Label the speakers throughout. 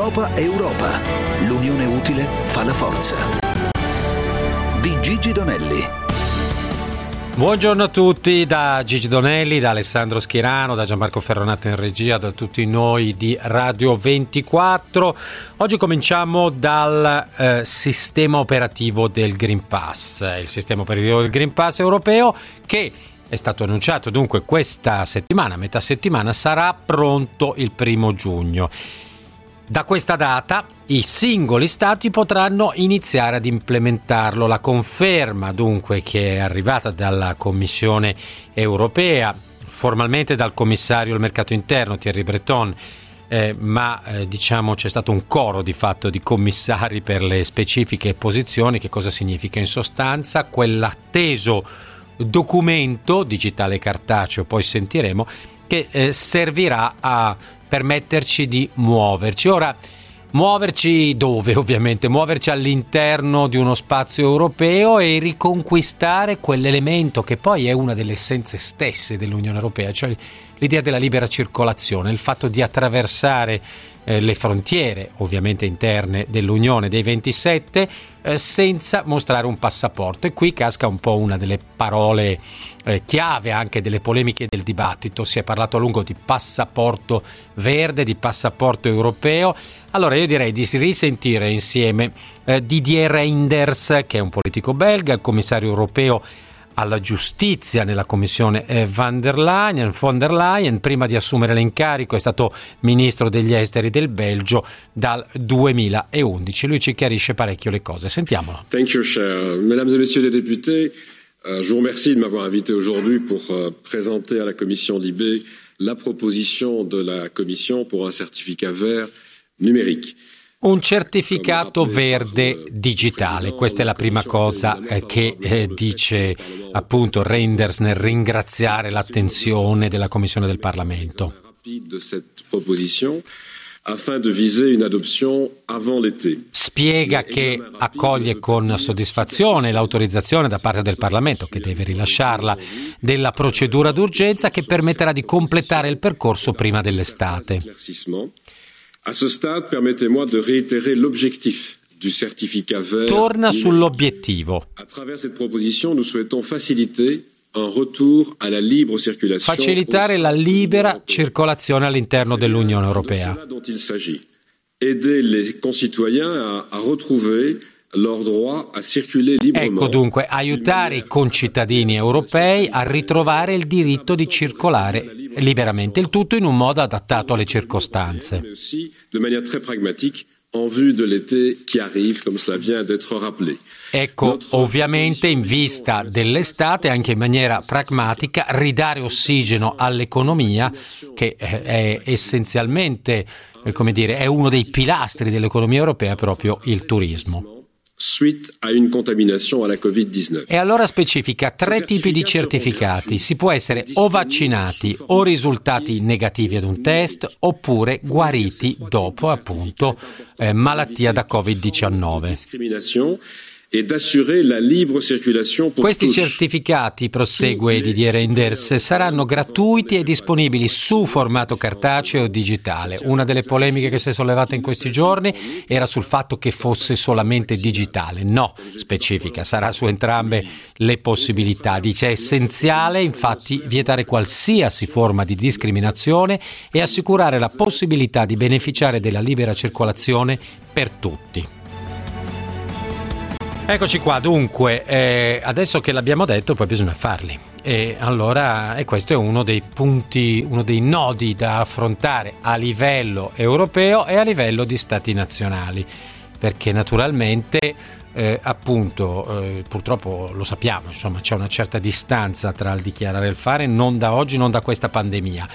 Speaker 1: Europa Europa. L'unione utile fa la forza. Di Gigi Donelli.
Speaker 2: Buongiorno a tutti da Gigi Donelli, da Alessandro Schirano, da Gianmarco Ferronato in regia, da tutti noi di Radio 24. Oggi cominciamo dal eh, sistema operativo del Green Pass, il sistema operativo del Green Pass europeo che è stato annunciato dunque questa settimana, metà settimana, sarà pronto il primo giugno. Da questa data i singoli stati potranno iniziare ad implementarlo. La conferma dunque che è arrivata dalla Commissione europea, formalmente dal commissario del mercato interno Thierry Breton, eh, ma eh, diciamo c'è stato un coro di fatto di commissari per le specifiche posizioni. Che cosa significa? In sostanza quell'atteso documento digitale cartaceo, poi sentiremo, che eh, servirà a permetterci di muoverci. Ora, muoverci dove ovviamente? Muoverci all'interno di uno spazio europeo e riconquistare quell'elemento che poi è una delle essenze stesse dell'Unione Europea, cioè l'idea della libera circolazione, il fatto di attraversare eh, le frontiere ovviamente interne dell'Unione dei 27 eh, senza mostrare un passaporto. E qui casca un po' una delle parole eh, chiave anche delle polemiche del dibattito. Si è parlato a lungo di passaporto verde di passaporto europeo. Allora io direi di risentire insieme eh, Didier Reinders che è un politico belga il commissario europeo alla giustizia nella commissione eh, van der Leyen, von der Leyen, prima di assumere l'incarico è stato ministro degli esteri del Belgio dal 2011. Lui ci chiarisce parecchio le cose. Sentiamolo.
Speaker 3: Thank you, cher. Mesdames et messieurs les députés, euh, je vous remercie de m'avoir invité aujourd'hui pour euh, présenter à la commission d'IB la proposition de la commission pour un certificat vert numérique.
Speaker 2: Un certificato verde digitale, questa è la prima cosa eh, che eh, dice appunto Reinders nel ringraziare l'attenzione della Commissione del Parlamento. Spiega che accoglie con soddisfazione l'autorizzazione da parte del Parlamento, che deve rilasciarla, della procedura d'urgenza che permetterà di completare il percorso prima dell'estate.
Speaker 3: A ce stade, permettez-moi de réitérer l'objectif du certificat vert.
Speaker 2: Torna sull'obiettivo.
Speaker 3: À travers cette proposition, nous souhaitons faciliter.
Speaker 2: Facilitare la libera circolazione all'interno dell'Unione Europea. Ecco dunque, aiutare i concittadini europei a ritrovare il diritto di circolare liberamente, il tutto in un modo adattato alle circostanze. Ecco, ovviamente in vista dell'estate, anche in maniera pragmatica, ridare ossigeno all'economia che eh, è essenzialmente, eh, come dire, è uno dei pilastri dell'economia europea proprio il turismo
Speaker 3: suite a une contamination alla Covid-19.
Speaker 2: E allora specifica tre tipi di certificati. Si può essere o vaccinati o risultati negativi ad un test oppure guariti dopo appunto eh, malattia da Covid-19
Speaker 3: e d'assurare la libre circulation
Speaker 2: per Questi certificati, prosegue Didier Reinders, saranno gratuiti e disponibili su formato cartaceo o digitale. Una delle polemiche che si è sollevata in questi giorni era sul fatto che fosse solamente digitale. No, specifica, sarà su entrambe le possibilità. Dice è essenziale infatti vietare qualsiasi forma di discriminazione e assicurare la possibilità di beneficiare della libera circolazione per tutti. Eccoci qua, dunque, eh, adesso che l'abbiamo detto poi bisogna farli. E allora e questo è uno dei punti, uno dei nodi da affrontare a livello europeo e a livello di stati nazionali, perché naturalmente eh, appunto eh, purtroppo lo sappiamo, insomma c'è una certa distanza tra il dichiarare e il fare, non da oggi, non da questa pandemia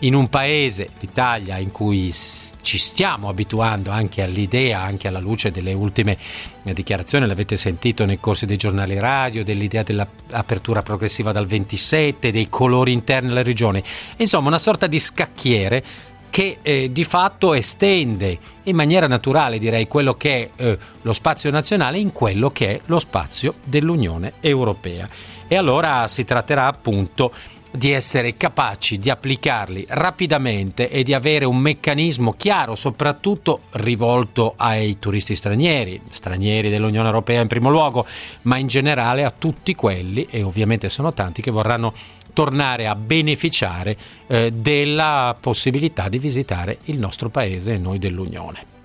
Speaker 2: in un paese, l'Italia, in cui ci stiamo abituando anche all'idea, anche alla luce delle ultime dichiarazioni, l'avete sentito nei corsi dei giornali radio, dell'idea dell'apertura progressiva dal 27, dei colori interni alle regioni, insomma una sorta di scacchiere che eh, di fatto estende in maniera naturale direi quello che è eh, lo spazio nazionale in quello che è lo spazio dell'Unione Europea. E allora si tratterà appunto di essere capaci di applicarli rapidamente e di avere un meccanismo chiaro, soprattutto rivolto ai turisti stranieri, stranieri dell'Unione Europea in primo luogo, ma in generale a tutti quelli, e ovviamente sono tanti, che vorranno tornare a beneficiare eh, della possibilità di visitare il nostro paese e noi dell'Unione.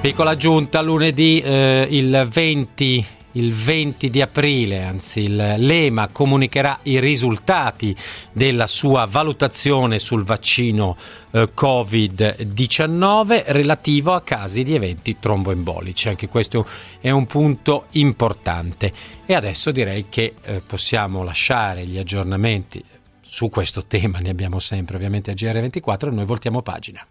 Speaker 2: Piccola aggiunta, lunedì eh, il 20 il 20 di aprile, anzi Lema comunicherà i risultati della sua valutazione sul vaccino eh, Covid-19 relativo a casi di eventi tromboembolici. Anche questo è un punto importante. E adesso direi che eh, possiamo lasciare gli aggiornamenti su questo tema, ne abbiamo sempre ovviamente a GR24 e noi voltiamo pagina.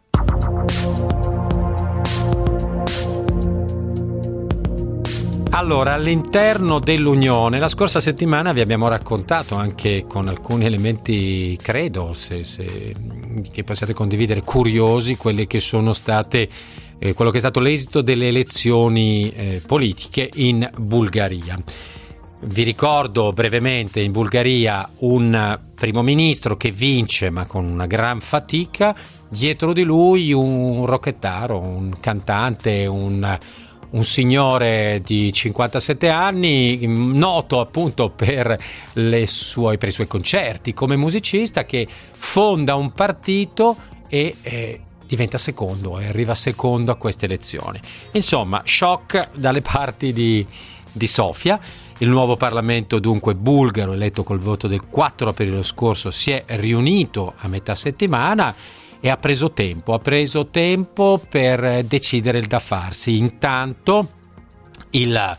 Speaker 2: Allora, all'interno dell'Unione, la scorsa settimana vi abbiamo raccontato anche con alcuni elementi, credo, se, se, che possiate condividere, curiosi, quelle che sono state, eh, quello che è stato l'esito delle elezioni eh, politiche in Bulgaria. Vi ricordo brevemente in Bulgaria un primo ministro che vince ma con una gran fatica, dietro di lui un rocchettaro, un cantante, un un signore di 57 anni, noto appunto per, sue, per, i suoi concerti come musicista, che fonda un partito e eh, diventa secondo e arriva secondo a queste elezioni. Insomma, shock dalle parti di, di Sofia. Il nuovo Parlamento, dunque bulgaro, eletto col voto del 4 aprile scorso, si è riunito a metà settimana e ha preso tempo, ha preso tempo per decidere il da farsi. Intanto il,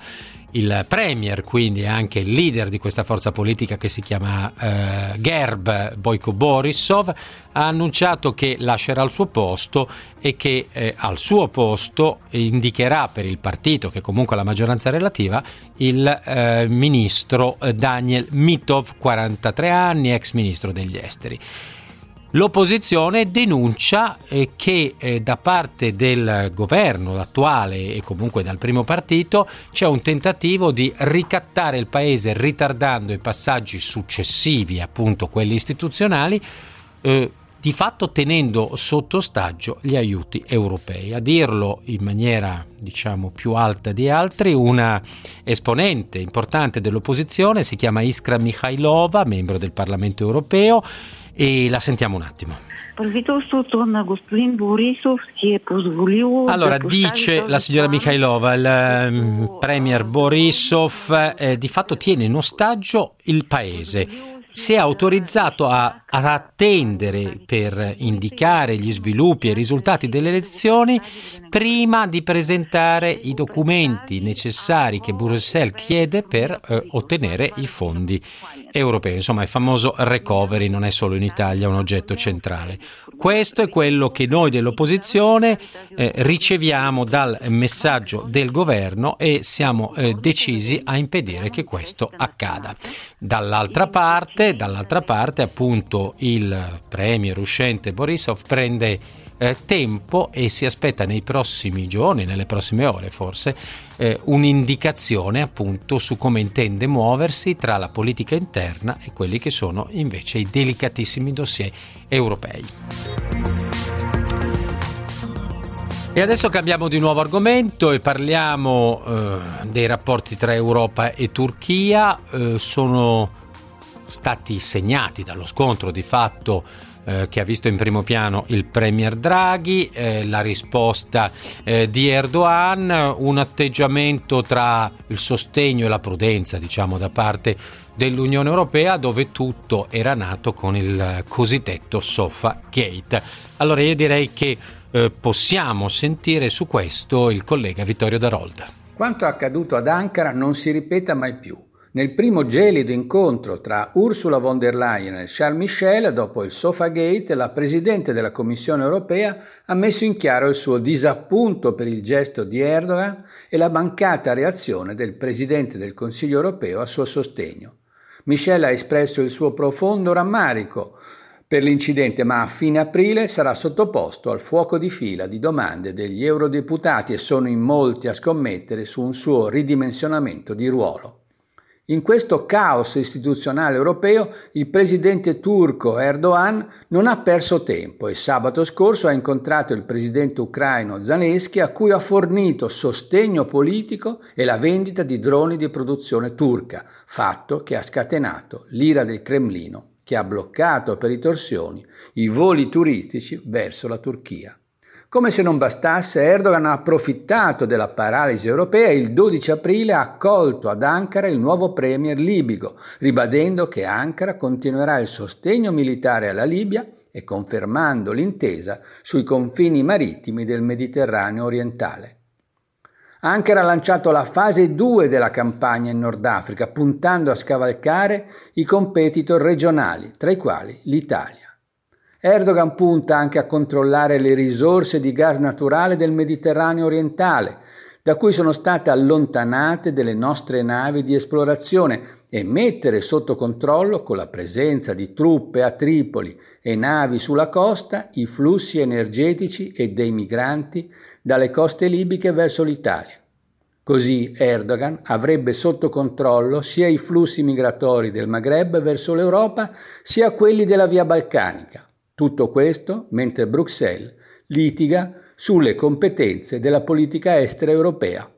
Speaker 2: il premier, quindi anche il leader di questa forza politica che si chiama eh, Gerb Boyko Borisov, ha annunciato che lascerà il suo posto e che eh, al suo posto indicherà per il partito, che comunque ha la maggioranza relativa, il eh, ministro Daniel Mitov, 43 anni, ex ministro degli esteri. L'opposizione denuncia eh, che eh, da parte del governo attuale e comunque dal primo partito c'è un tentativo di ricattare il paese ritardando i passaggi successivi, appunto quelli istituzionali, eh, di fatto tenendo sotto ostaggio gli aiuti europei. A dirlo in maniera diciamo più alta di altri, una esponente importante dell'opposizione si chiama Iskra Mikhailova, membro del Parlamento europeo e la sentiamo un attimo. Allora, dice la signora Mikhailova, il um, premier Borisov eh, di fatto tiene in ostaggio il paese. Si è autorizzato a, ad attendere per indicare gli sviluppi e i risultati delle elezioni prima di presentare i documenti necessari che Bruxelles chiede per eh, ottenere i fondi europeo. Insomma, il famoso recovery non è solo in Italia un oggetto centrale. Questo è quello che noi dell'opposizione eh, riceviamo dal messaggio del governo e siamo eh, decisi a impedire che questo accada. Dall'altra parte, dall'altra parte appunto il premier uscente Borisov prende eh, tempo e si aspetta nei prossimi giorni, nelle prossime ore forse, eh, un'indicazione appunto su come intende muoversi tra la politica interna e quelli che sono invece i delicatissimi dossier europei. E adesso cambiamo di nuovo argomento e parliamo eh, dei rapporti tra Europa e Turchia. Eh, sono stati segnati dallo scontro di fatto eh, che ha visto in primo piano il Premier Draghi, eh, la risposta eh, di Erdogan, un atteggiamento tra il sostegno e la prudenza, diciamo, da parte dell'Unione Europea dove tutto era nato con il cosiddetto Sofa Gate. Allora io direi che eh, possiamo sentire su questo il collega Vittorio Darolda.
Speaker 4: Quanto accaduto ad Ankara non si ripeta mai più. Nel primo gelido incontro tra Ursula von der Leyen e Charles Michel, dopo il Sofagate, la Presidente della Commissione europea ha messo in chiaro il suo disappunto per il gesto di Erdogan e la mancata reazione del Presidente del Consiglio europeo a suo sostegno. Michel ha espresso il suo profondo rammarico per l'incidente, ma a fine aprile sarà sottoposto al fuoco di fila di domande degli eurodeputati e sono in molti a scommettere su un suo ridimensionamento di ruolo. In questo caos istituzionale europeo il presidente turco Erdogan non ha perso tempo e sabato scorso ha incontrato il presidente ucraino Zelensky a cui ha fornito sostegno politico e la vendita di droni di produzione turca, fatto che ha scatenato l'ira del Cremlino che ha bloccato per ritorsioni i voli turistici verso la Turchia. Come se non bastasse, Erdogan ha approfittato della paralisi europea e il 12 aprile ha accolto ad Ankara il nuovo premier libico, ribadendo che Ankara continuerà il sostegno militare alla Libia e confermando l'intesa sui confini marittimi del Mediterraneo orientale. Ankara ha lanciato la fase 2 della campagna in Nord Africa, puntando a scavalcare i competitor regionali, tra i quali l'Italia. Erdogan punta anche a controllare le risorse di gas naturale del Mediterraneo orientale, da cui sono state allontanate delle nostre navi di esplorazione e mettere sotto controllo, con la presenza di truppe a Tripoli e navi sulla costa, i flussi energetici e dei migranti dalle coste libiche verso l'Italia. Così Erdogan avrebbe sotto controllo sia i flussi migratori del Maghreb verso l'Europa, sia quelli della via balcanica, tutto questo mentre Bruxelles litiga sulle competenze della politica estera europea.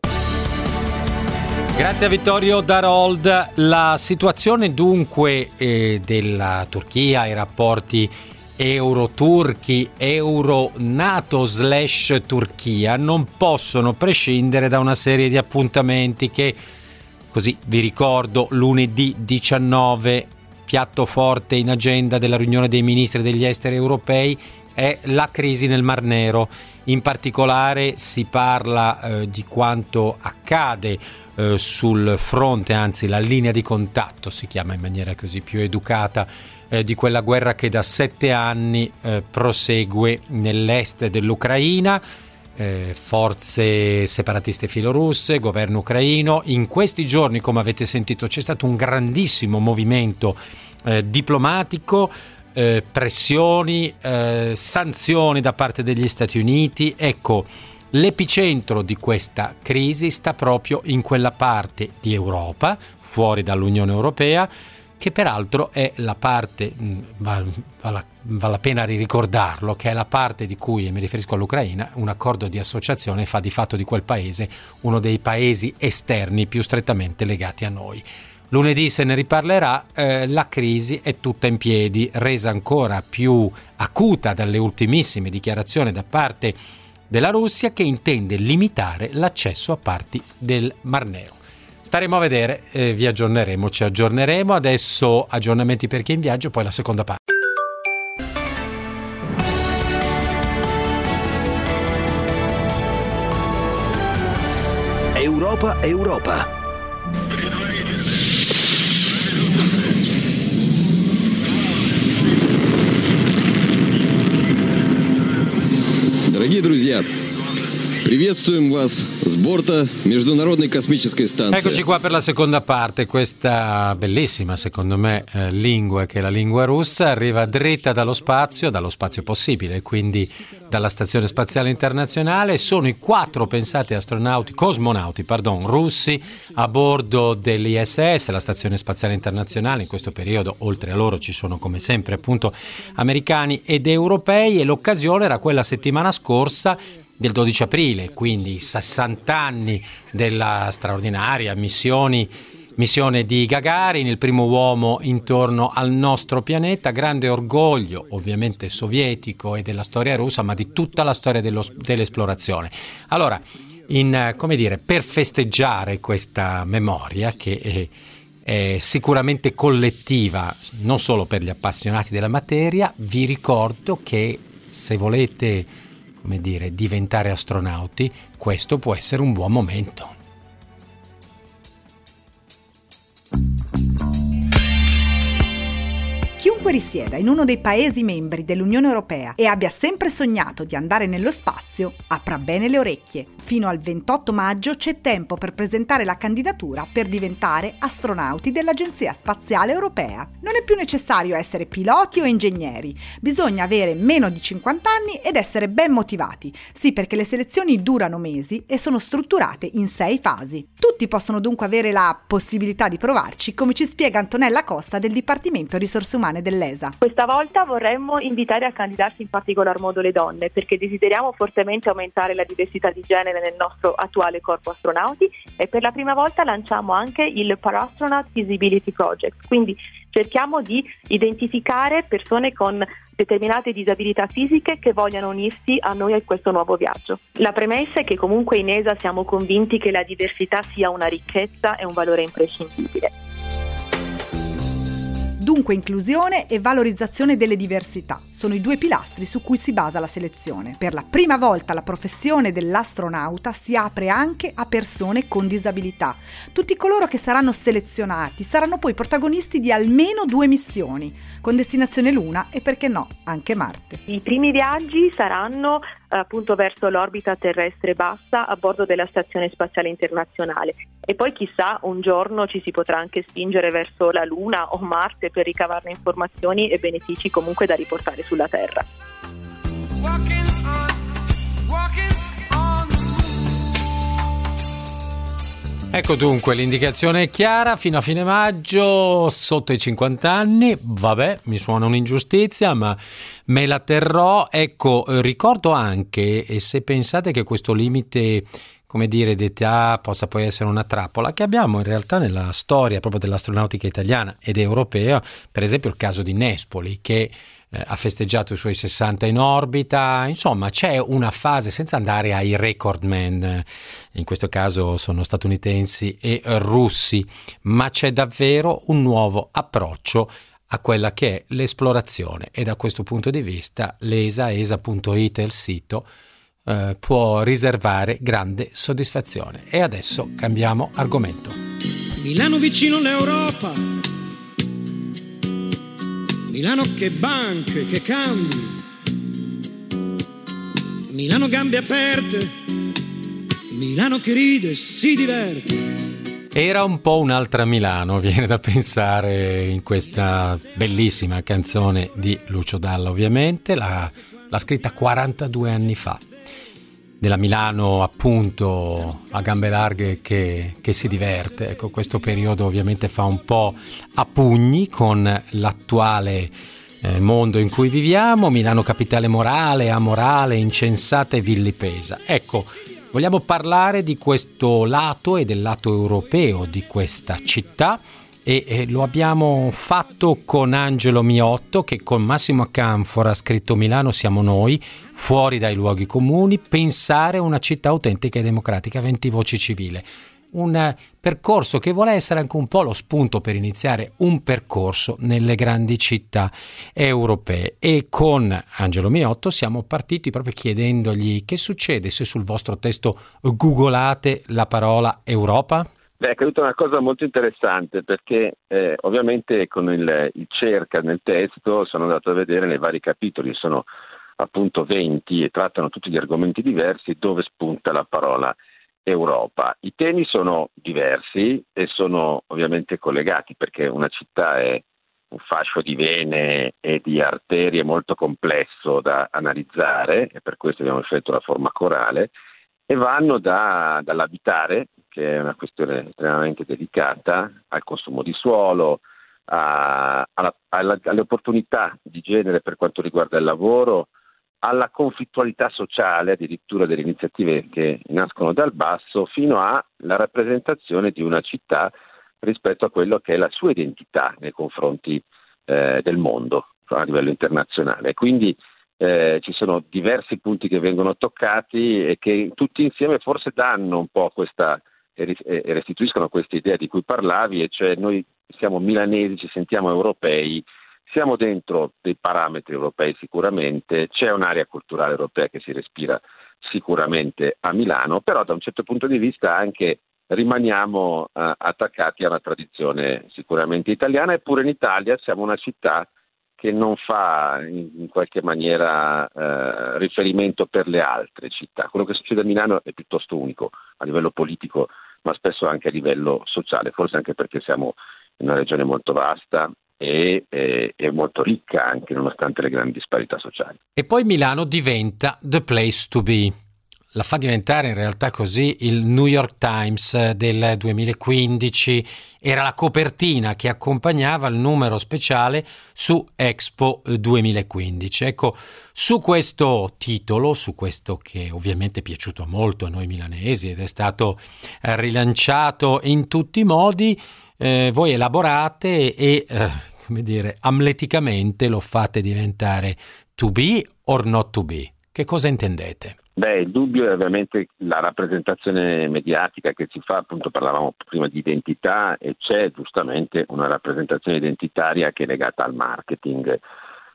Speaker 2: Grazie a Vittorio Darold. La situazione dunque eh, della Turchia, i rapporti euro-turchi, euro-nato slash Turchia non possono prescindere da una serie di appuntamenti che, così vi ricordo, lunedì 19 piatto forte in agenda della riunione dei ministri degli esteri europei è la crisi nel Mar Nero. In particolare si parla eh, di quanto accade eh, sul fronte, anzi la linea di contatto si chiama in maniera così più educata, eh, di quella guerra che da sette anni eh, prosegue nell'est dell'Ucraina. Eh, forze separatiste filorusse, governo ucraino. In questi giorni, come avete sentito, c'è stato un grandissimo movimento eh, diplomatico, eh, pressioni, eh, sanzioni da parte degli Stati Uniti. Ecco, l'epicentro di questa crisi sta proprio in quella parte di Europa, fuori dall'Unione Europea, che peraltro è la parte, mm, vale la, val la pena ricordarlo, che è la parte di cui, e mi riferisco all'Ucraina, un accordo di associazione fa di fatto di quel paese uno dei paesi esterni più strettamente legati a noi. Lunedì se ne riparlerà, eh, la crisi è tutta in piedi, resa ancora più acuta dalle ultimissime dichiarazioni da parte della Russia che intende limitare l'accesso a parti del Mar Nero. Staremo a vedere, eh, vi aggiorneremo, ci aggiorneremo. Adesso aggiornamenti per chi è in viaggio, poi la seconda parte.
Speaker 1: Europa Europa.
Speaker 5: Дорогие друзья, Приветствуем вас с борта Международной космической станции.
Speaker 2: Eccoci qua per la seconda parte, questa bellissima secondo me eh, lingua che è la lingua russa arriva dritta dallo spazio, dallo spazio possibile, quindi dalla Stazione Spaziale Internazionale. Sono i quattro pensati astronauti, cosmonauti, pardon, russi a bordo dell'ISS, la Stazione Spaziale Internazionale. In questo periodo, oltre a loro, ci sono come sempre appunto americani ed europei e l'occasione era quella settimana scorsa del 12 aprile, quindi 60 anni della straordinaria missione, missione di Gagarin, il primo uomo intorno al nostro pianeta, grande orgoglio ovviamente sovietico e della storia russa, ma di tutta la storia dello, dell'esplorazione. Allora, in, dire, per festeggiare questa memoria che è sicuramente collettiva, non solo per gli appassionati della materia, vi ricordo che se volete come dire, diventare astronauti, questo può essere un buon momento.
Speaker 6: Chiunque risieda in uno dei Paesi membri dell'Unione Europea e abbia sempre sognato di andare nello spazio, apra bene le orecchie. Fino al 28 maggio c'è tempo per presentare la candidatura per diventare astronauti dell'Agenzia Spaziale Europea. Non è più necessario essere piloti o ingegneri, bisogna avere meno di 50 anni ed essere ben motivati. Sì, perché le selezioni durano mesi e sono strutturate in sei fasi. Tutti possono dunque avere la possibilità di provarci, come ci spiega Antonella Costa del Dipartimento Risorse Umane dell'ESA.
Speaker 7: Questa volta vorremmo invitare a candidarsi in particolar modo le donne, perché desideriamo fortemente aumentare la diversità di genere nel nostro attuale corpo astronauti e per la prima volta lanciamo anche il Parastronaut Visibility Project, quindi cerchiamo di identificare persone con determinate disabilità fisiche che vogliano unirsi a noi a questo nuovo viaggio. La premessa è che comunque in ESA siamo convinti che la diversità sia una ricchezza e un valore imprescindibile.
Speaker 6: Dunque inclusione e valorizzazione delle diversità sono i due pilastri su cui si basa la selezione. Per la prima volta la professione dell'astronauta si apre anche a persone con disabilità. Tutti coloro che saranno selezionati saranno poi protagonisti di almeno due missioni, con destinazione Luna e perché no, anche Marte.
Speaker 7: I primi viaggi saranno appunto verso l'orbita terrestre bassa a bordo della Stazione Spaziale Internazionale e poi chissà un giorno ci si potrà anche spingere verso la Luna o Marte per ricavarne informazioni e benefici comunque da riportare sulla Terra.
Speaker 2: Ecco dunque, l'indicazione è chiara, fino a fine maggio, sotto i 50 anni, vabbè, mi suona un'ingiustizia, ma me la terrò. Ecco, ricordo anche, e se pensate che questo limite come dire, d'età possa poi essere una trappola che abbiamo in realtà nella storia proprio dell'astronautica italiana ed europea, per esempio il caso di Nespoli che eh, ha festeggiato i suoi 60 in orbita, insomma c'è una fase senza andare ai recordman, in questo caso sono statunitensi e russi, ma c'è davvero un nuovo approccio a quella che è l'esplorazione e da questo punto di vista l'ESA, esa.it è il sito, eh, può riservare grande soddisfazione. E adesso cambiamo argomento.
Speaker 8: Milano vicino all'Europa Milano che banche, che cambi. Milano gambe aperte. Milano che ride, si diverte.
Speaker 2: Era un po' un'altra Milano, viene da pensare in questa bellissima canzone di Lucio Dalla, ovviamente, l'ha, l'ha scritta 42 anni fa della Milano appunto a gambe larghe che, che, si diverte. Ecco, questo periodo ovviamente fa un po' a pugni con l'attuale eh, mondo in cui viviamo, Milano capitale morale, amorale, incensata e villipesa. Ecco, vogliamo parlare di questo lato e del lato europeo di questa città e eh, lo abbiamo fatto con Angelo Miotto che con Massimo Canfora ha scritto Milano siamo noi, fuori dai luoghi comuni, pensare una città autentica e democratica, 20 voci civile. Un eh, percorso che vuole essere anche un po' lo spunto per iniziare un percorso nelle grandi città europee. E con Angelo Miotto siamo partiti proprio chiedendogli che succede se sul vostro testo googolate la parola Europa?
Speaker 9: Beh, è accaduta una cosa molto interessante perché eh, ovviamente con il, il, cerca nel testo sono andato a vedere nei vari capitoli, sono appunto 20 e trattano tutti gli argomenti diversi dove spunta la parola Europa. I temi sono diversi e sono ovviamente collegati perché una città è un fascio di vene e di arterie molto complesso da analizzare e per questo abbiamo scelto la forma corale e vanno da, dall'abitare, che è una questione estremamente delicata, al consumo di suolo, a, alla, alla, alle opportunità di genere per quanto riguarda il lavoro, alla conflittualità sociale, addirittura delle iniziative che nascono dal basso, fino alla rappresentazione di una città rispetto a quello che è la sua identità nei confronti eh, del mondo a livello internazionale. Quindi eh, ci sono diversi punti che vengono toccati e che tutti insieme forse danno un po' questa e restituiscono questa idea di cui parlavi, e cioè noi siamo milanesi, ci sentiamo europei, siamo dentro dei parametri europei sicuramente, c'è un'area culturale europea che si respira sicuramente a Milano, però da un certo punto di vista anche rimaniamo uh, attaccati a una tradizione sicuramente italiana, eppure in Italia siamo una città che non fa in, qualche maniera eh, riferimento per le altre città. Quello che succede a Milano è piuttosto unico a livello politico, ma spesso anche a livello sociale, forse anche perché siamo in una regione molto vasta e, e, e, molto ricca anche nonostante le grandi disparità sociali.
Speaker 2: E poi Milano diventa the place to be la fa diventare in realtà così il New York Times del 2015, era la copertina che accompagnava il numero speciale su Expo 2015. Ecco, su questo titolo, su questo che ovviamente è piaciuto molto a noi milanesi ed è stato eh, rilanciato in tutti i modi, eh, voi elaborate e, eh, come dire, amleticamente lo fate diventare to be or not to be. Che cosa intendete?
Speaker 9: Beh, il dubbio è ovviamente la rappresentazione mediatica che si fa, appunto parlavamo prima di identità e c'è giustamente una rappresentazione identitaria che è legata al marketing.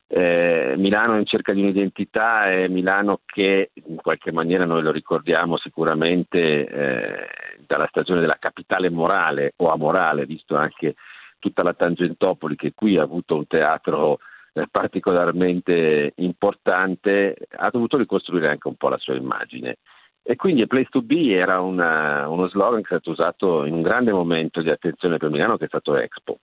Speaker 9: Eh, Milano in cerca di un'identità è Milano che in qualche maniera noi lo ricordiamo sicuramente eh, dalla stagione della capitale morale o amorale, visto anche tutta la Tangentopoli che qui ha avuto un teatro particolarmente importante, ha dovuto ricostruire anche un po' la sua immagine. E quindi Place to Be era una, uno slogan che è stato usato in un grande momento di attenzione per Milano che è stato Expo,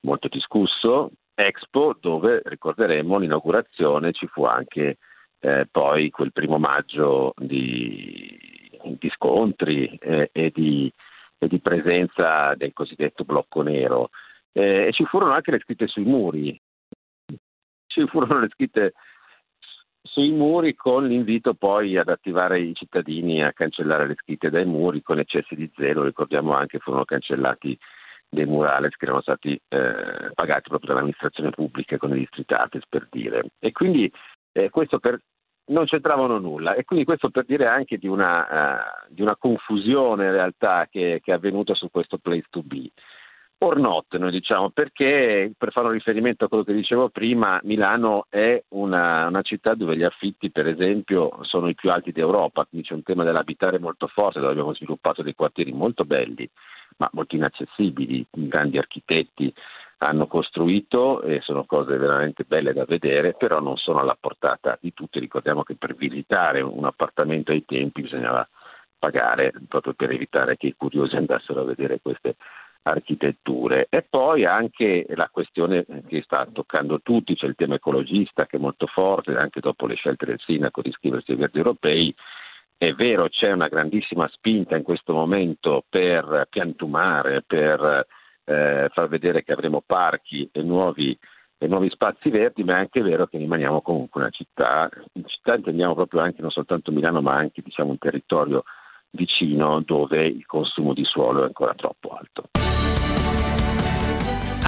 Speaker 9: molto discusso. Expo dove ricorderemo l'inaugurazione ci fu anche eh, poi quel primo maggio di, di scontri eh, e, di, e, di, presenza del cosiddetto blocco nero. Eh, e ci furono anche le scritte sui muri, ci furono le scritte sui muri con l'invito poi ad attivare i cittadini a cancellare le scritte dai muri con eccessi di zelo, ricordiamo anche furono cancellati dei murales che erano stati eh, pagati proprio dall'amministrazione pubblica con i street artist per dire. E quindi eh, questo per, non c'entravano nulla. E quindi questo per dire anche di una, uh, di una confusione in realtà che, che, è avvenuta su questo place to be or not, noi diciamo, perché per fare un riferimento a quello che dicevo prima, Milano è una, una, città dove gli affitti, per esempio, sono i più alti d'Europa, quindi c'è un tema dell'abitare molto forte, dove abbiamo sviluppato dei quartieri molto belli, ma molto inaccessibili, grandi architetti hanno costruito e sono cose veramente belle da vedere, però non sono alla portata di tutti. Ricordiamo che per visitare un appartamento ai tempi bisognava pagare proprio per evitare che i curiosi andassero a vedere queste architetture. E poi anche la questione che sta toccando tutti, c'è il tema ecologista che è molto forte, anche dopo le scelte del sindaco di iscriversi ai verdi europei. È vero, c'è una grandissima spinta in questo momento per piantumare, per eh, far vedere che avremo parchi e nuovi, e nuovi, spazi verdi, ma è anche vero che rimaniamo comunque una città, in città intendiamo proprio anche non soltanto Milano, ma anche diciamo, un territorio vicino dove il consumo di suolo è ancora troppo alto.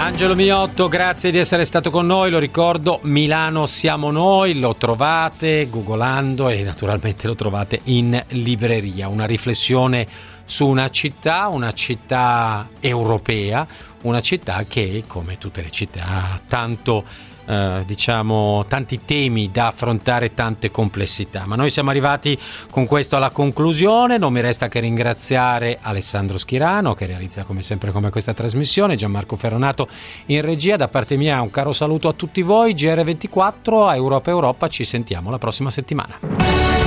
Speaker 2: Angelo Miotto, grazie di essere stato con noi, lo ricordo, Milano siamo noi, lo trovate googolando e naturalmente lo trovate in libreria, una riflessione su una città, una città europea, una città che come tutte le città ha tanto eh, diciamo tanti temi da affrontare, tante complessità. Ma noi siamo arrivati con questo alla conclusione. Non mi resta che ringraziare Alessandro Schirano che realizza come sempre come questa trasmissione, Gianmarco Ferronato in regia. Da parte mia un caro saluto a tutti voi. GR24 a Europa Europa. Ci sentiamo la prossima settimana.